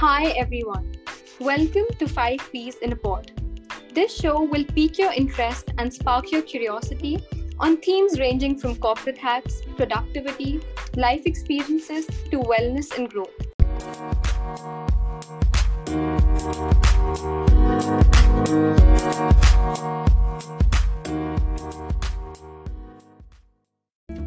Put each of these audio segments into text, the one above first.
Hi everyone. Welcome to 5 Peas in a Pod. This show will pique your interest and spark your curiosity on themes ranging from corporate hacks, productivity, life experiences to wellness and growth.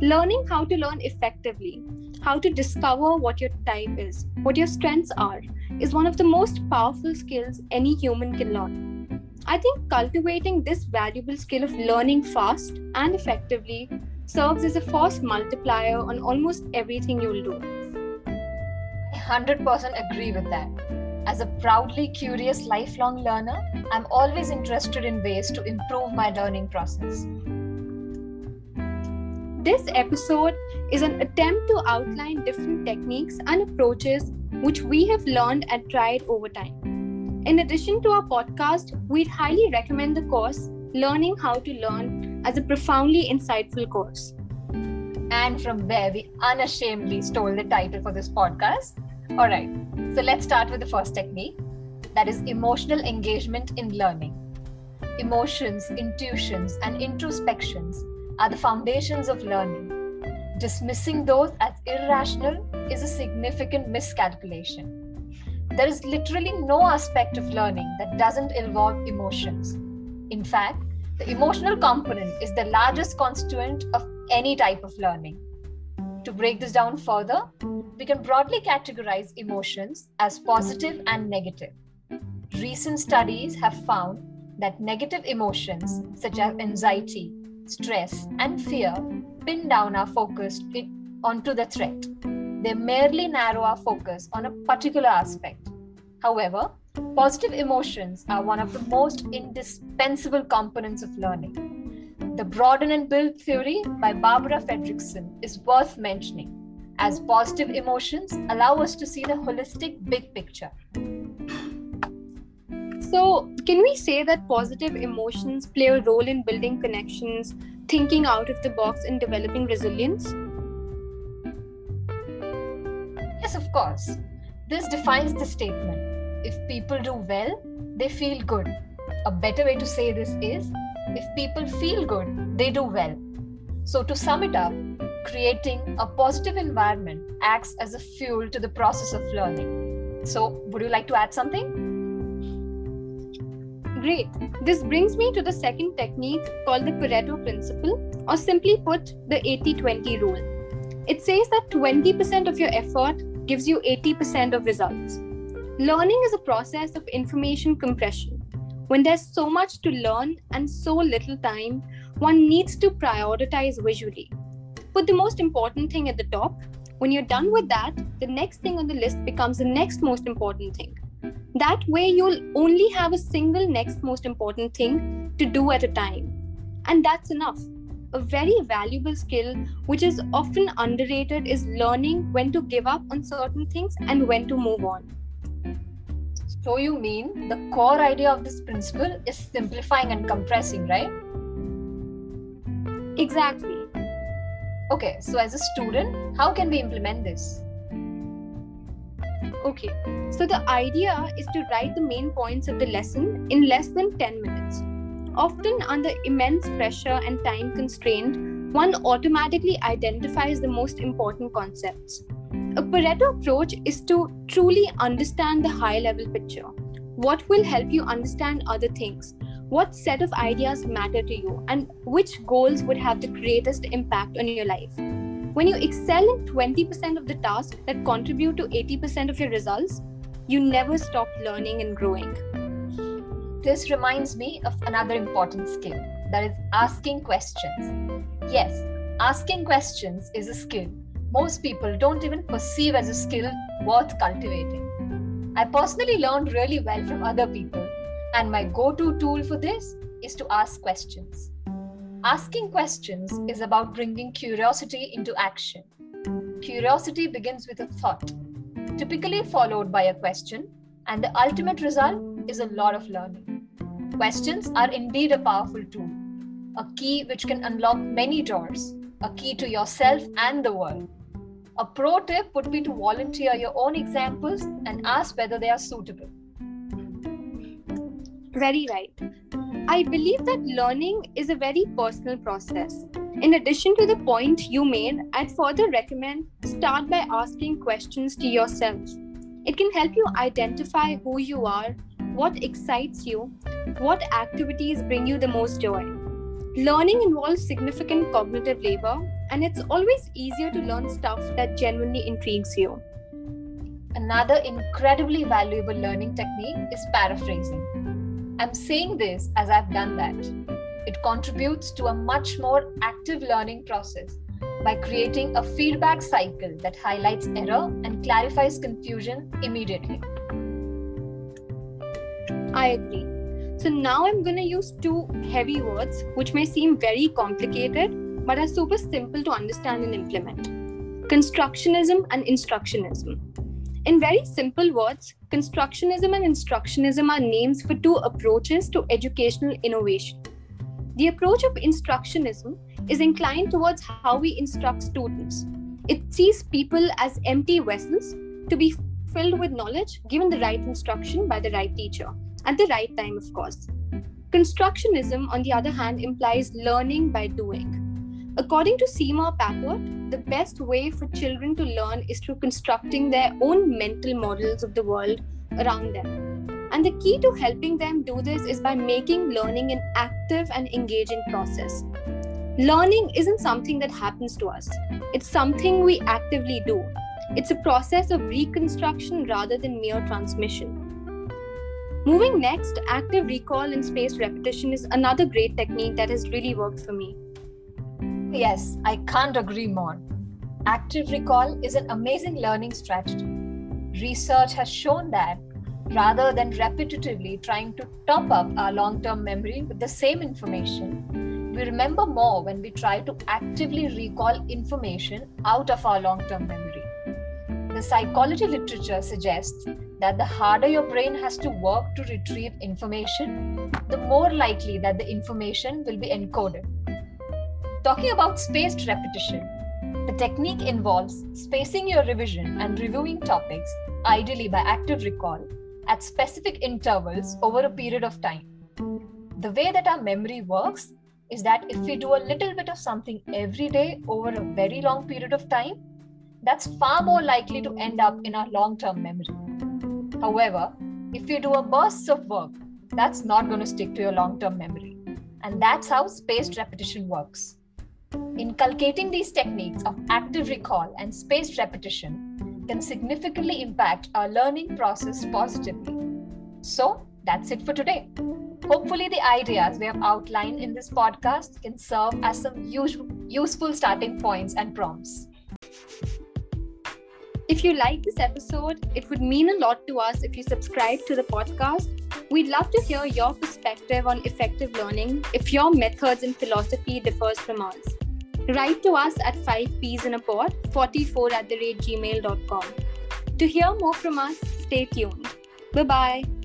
Learning how to learn effectively, how to discover what your type is, what your strengths are, is one of the most powerful skills any human can learn. I think cultivating this valuable skill of learning fast and effectively serves as a force multiplier on almost everything you'll do. I 100% agree with that. As a proudly curious lifelong learner, I'm always interested in ways to improve my learning process. This episode is an attempt to outline different techniques and approaches which we have learned and tried over time. In addition to our podcast, we'd highly recommend the course Learning How to Learn as a profoundly insightful course. And from there, we unashamedly stole the title for this podcast. All right, so let's start with the first technique that is emotional engagement in learning. Emotions, intuitions, and introspections are the foundations of learning. Dismissing those as irrational is a significant miscalculation. There is literally no aspect of learning that doesn't involve emotions. In fact, the emotional component is the largest constituent of any type of learning. To break this down further, we can broadly categorize emotions as positive and negative. Recent studies have found that negative emotions, such as anxiety, stress, and fear pin down our focus onto the threat. They merely narrow our focus on a particular aspect. However, positive emotions are one of the most indispensable components of learning. The broaden and build theory by Barbara Fredrickson is worth mentioning, as positive emotions allow us to see the holistic big picture. So, can we say that positive emotions play a role in building connections, thinking out of the box, and developing resilience? Yes, of course. This defines the statement. If people do well, they feel good. A better way to say this is if people feel good, they do well. So, to sum it up, creating a positive environment acts as a fuel to the process of learning. So, would you like to add something? Great. This brings me to the second technique called the Pareto principle, or simply put, the 80 20 rule. It says that 20% of your effort gives you 80% of results. Learning is a process of information compression. When there's so much to learn and so little time, one needs to prioritize visually. Put the most important thing at the top. When you're done with that, the next thing on the list becomes the next most important thing. That way, you'll only have a single next most important thing to do at a time. And that's enough. A very valuable skill, which is often underrated, is learning when to give up on certain things and when to move on. So, you mean the core idea of this principle is simplifying and compressing, right? Exactly. Okay, so as a student, how can we implement this? Okay, so the idea is to write the main points of the lesson in less than 10 minutes. Often, under immense pressure and time constraint, one automatically identifies the most important concepts. A Pareto approach is to truly understand the high level picture. What will help you understand other things? What set of ideas matter to you? And which goals would have the greatest impact on your life? When you excel in 20% of the tasks that contribute to 80% of your results, you never stop learning and growing. This reminds me of another important skill that is asking questions. Yes, asking questions is a skill most people don't even perceive as a skill worth cultivating. I personally learned really well from other people, and my go to tool for this is to ask questions. Asking questions is about bringing curiosity into action. Curiosity begins with a thought, typically followed by a question, and the ultimate result is a lot of learning. Questions are indeed a powerful tool, a key which can unlock many doors, a key to yourself and the world. A pro tip would be to volunteer your own examples and ask whether they are suitable. Very right. I believe that learning is a very personal process. In addition to the point you made, I'd further recommend start by asking questions to yourself. It can help you identify who you are, what excites you, what activities bring you the most joy. Learning involves significant cognitive labor, and it's always easier to learn stuff that genuinely intrigues you. Another incredibly valuable learning technique is paraphrasing. I'm saying this as I've done that. It contributes to a much more active learning process by creating a feedback cycle that highlights error and clarifies confusion immediately. I agree. So now I'm going to use two heavy words which may seem very complicated but are super simple to understand and implement constructionism and instructionism. In very simple words, constructionism and instructionism are names for two approaches to educational innovation. The approach of instructionism is inclined towards how we instruct students. It sees people as empty vessels to be filled with knowledge given the right instruction by the right teacher at the right time, of course. Constructionism, on the other hand, implies learning by doing. According to Seymour Papert, the best way for children to learn is through constructing their own mental models of the world around them. And the key to helping them do this is by making learning an active and engaging process. Learning isn't something that happens to us, it's something we actively do. It's a process of reconstruction rather than mere transmission. Moving next, active recall and spaced repetition is another great technique that has really worked for me. Yes, I can't agree more. Active recall is an amazing learning strategy. Research has shown that rather than repetitively trying to top up our long term memory with the same information, we remember more when we try to actively recall information out of our long term memory. The psychology literature suggests that the harder your brain has to work to retrieve information, the more likely that the information will be encoded. Talking about spaced repetition, the technique involves spacing your revision and reviewing topics, ideally by active recall, at specific intervals over a period of time. The way that our memory works is that if we do a little bit of something every day over a very long period of time, that's far more likely to end up in our long term memory. However, if you do a bursts of work, that's not going to stick to your long term memory. And that's how spaced repetition works. Inculcating these techniques of active recall and spaced repetition can significantly impact our learning process positively. So, that's it for today. Hopefully, the ideas we have outlined in this podcast can serve as some useful starting points and prompts. If you like this episode, it would mean a lot to us if you subscribe to the podcast. We'd love to hear your perspective on effective learning if your methods and philosophy differs from ours. Write to us at 5ps in a pod 44 at the rate gmail.com. To hear more from us, stay tuned. Bye bye.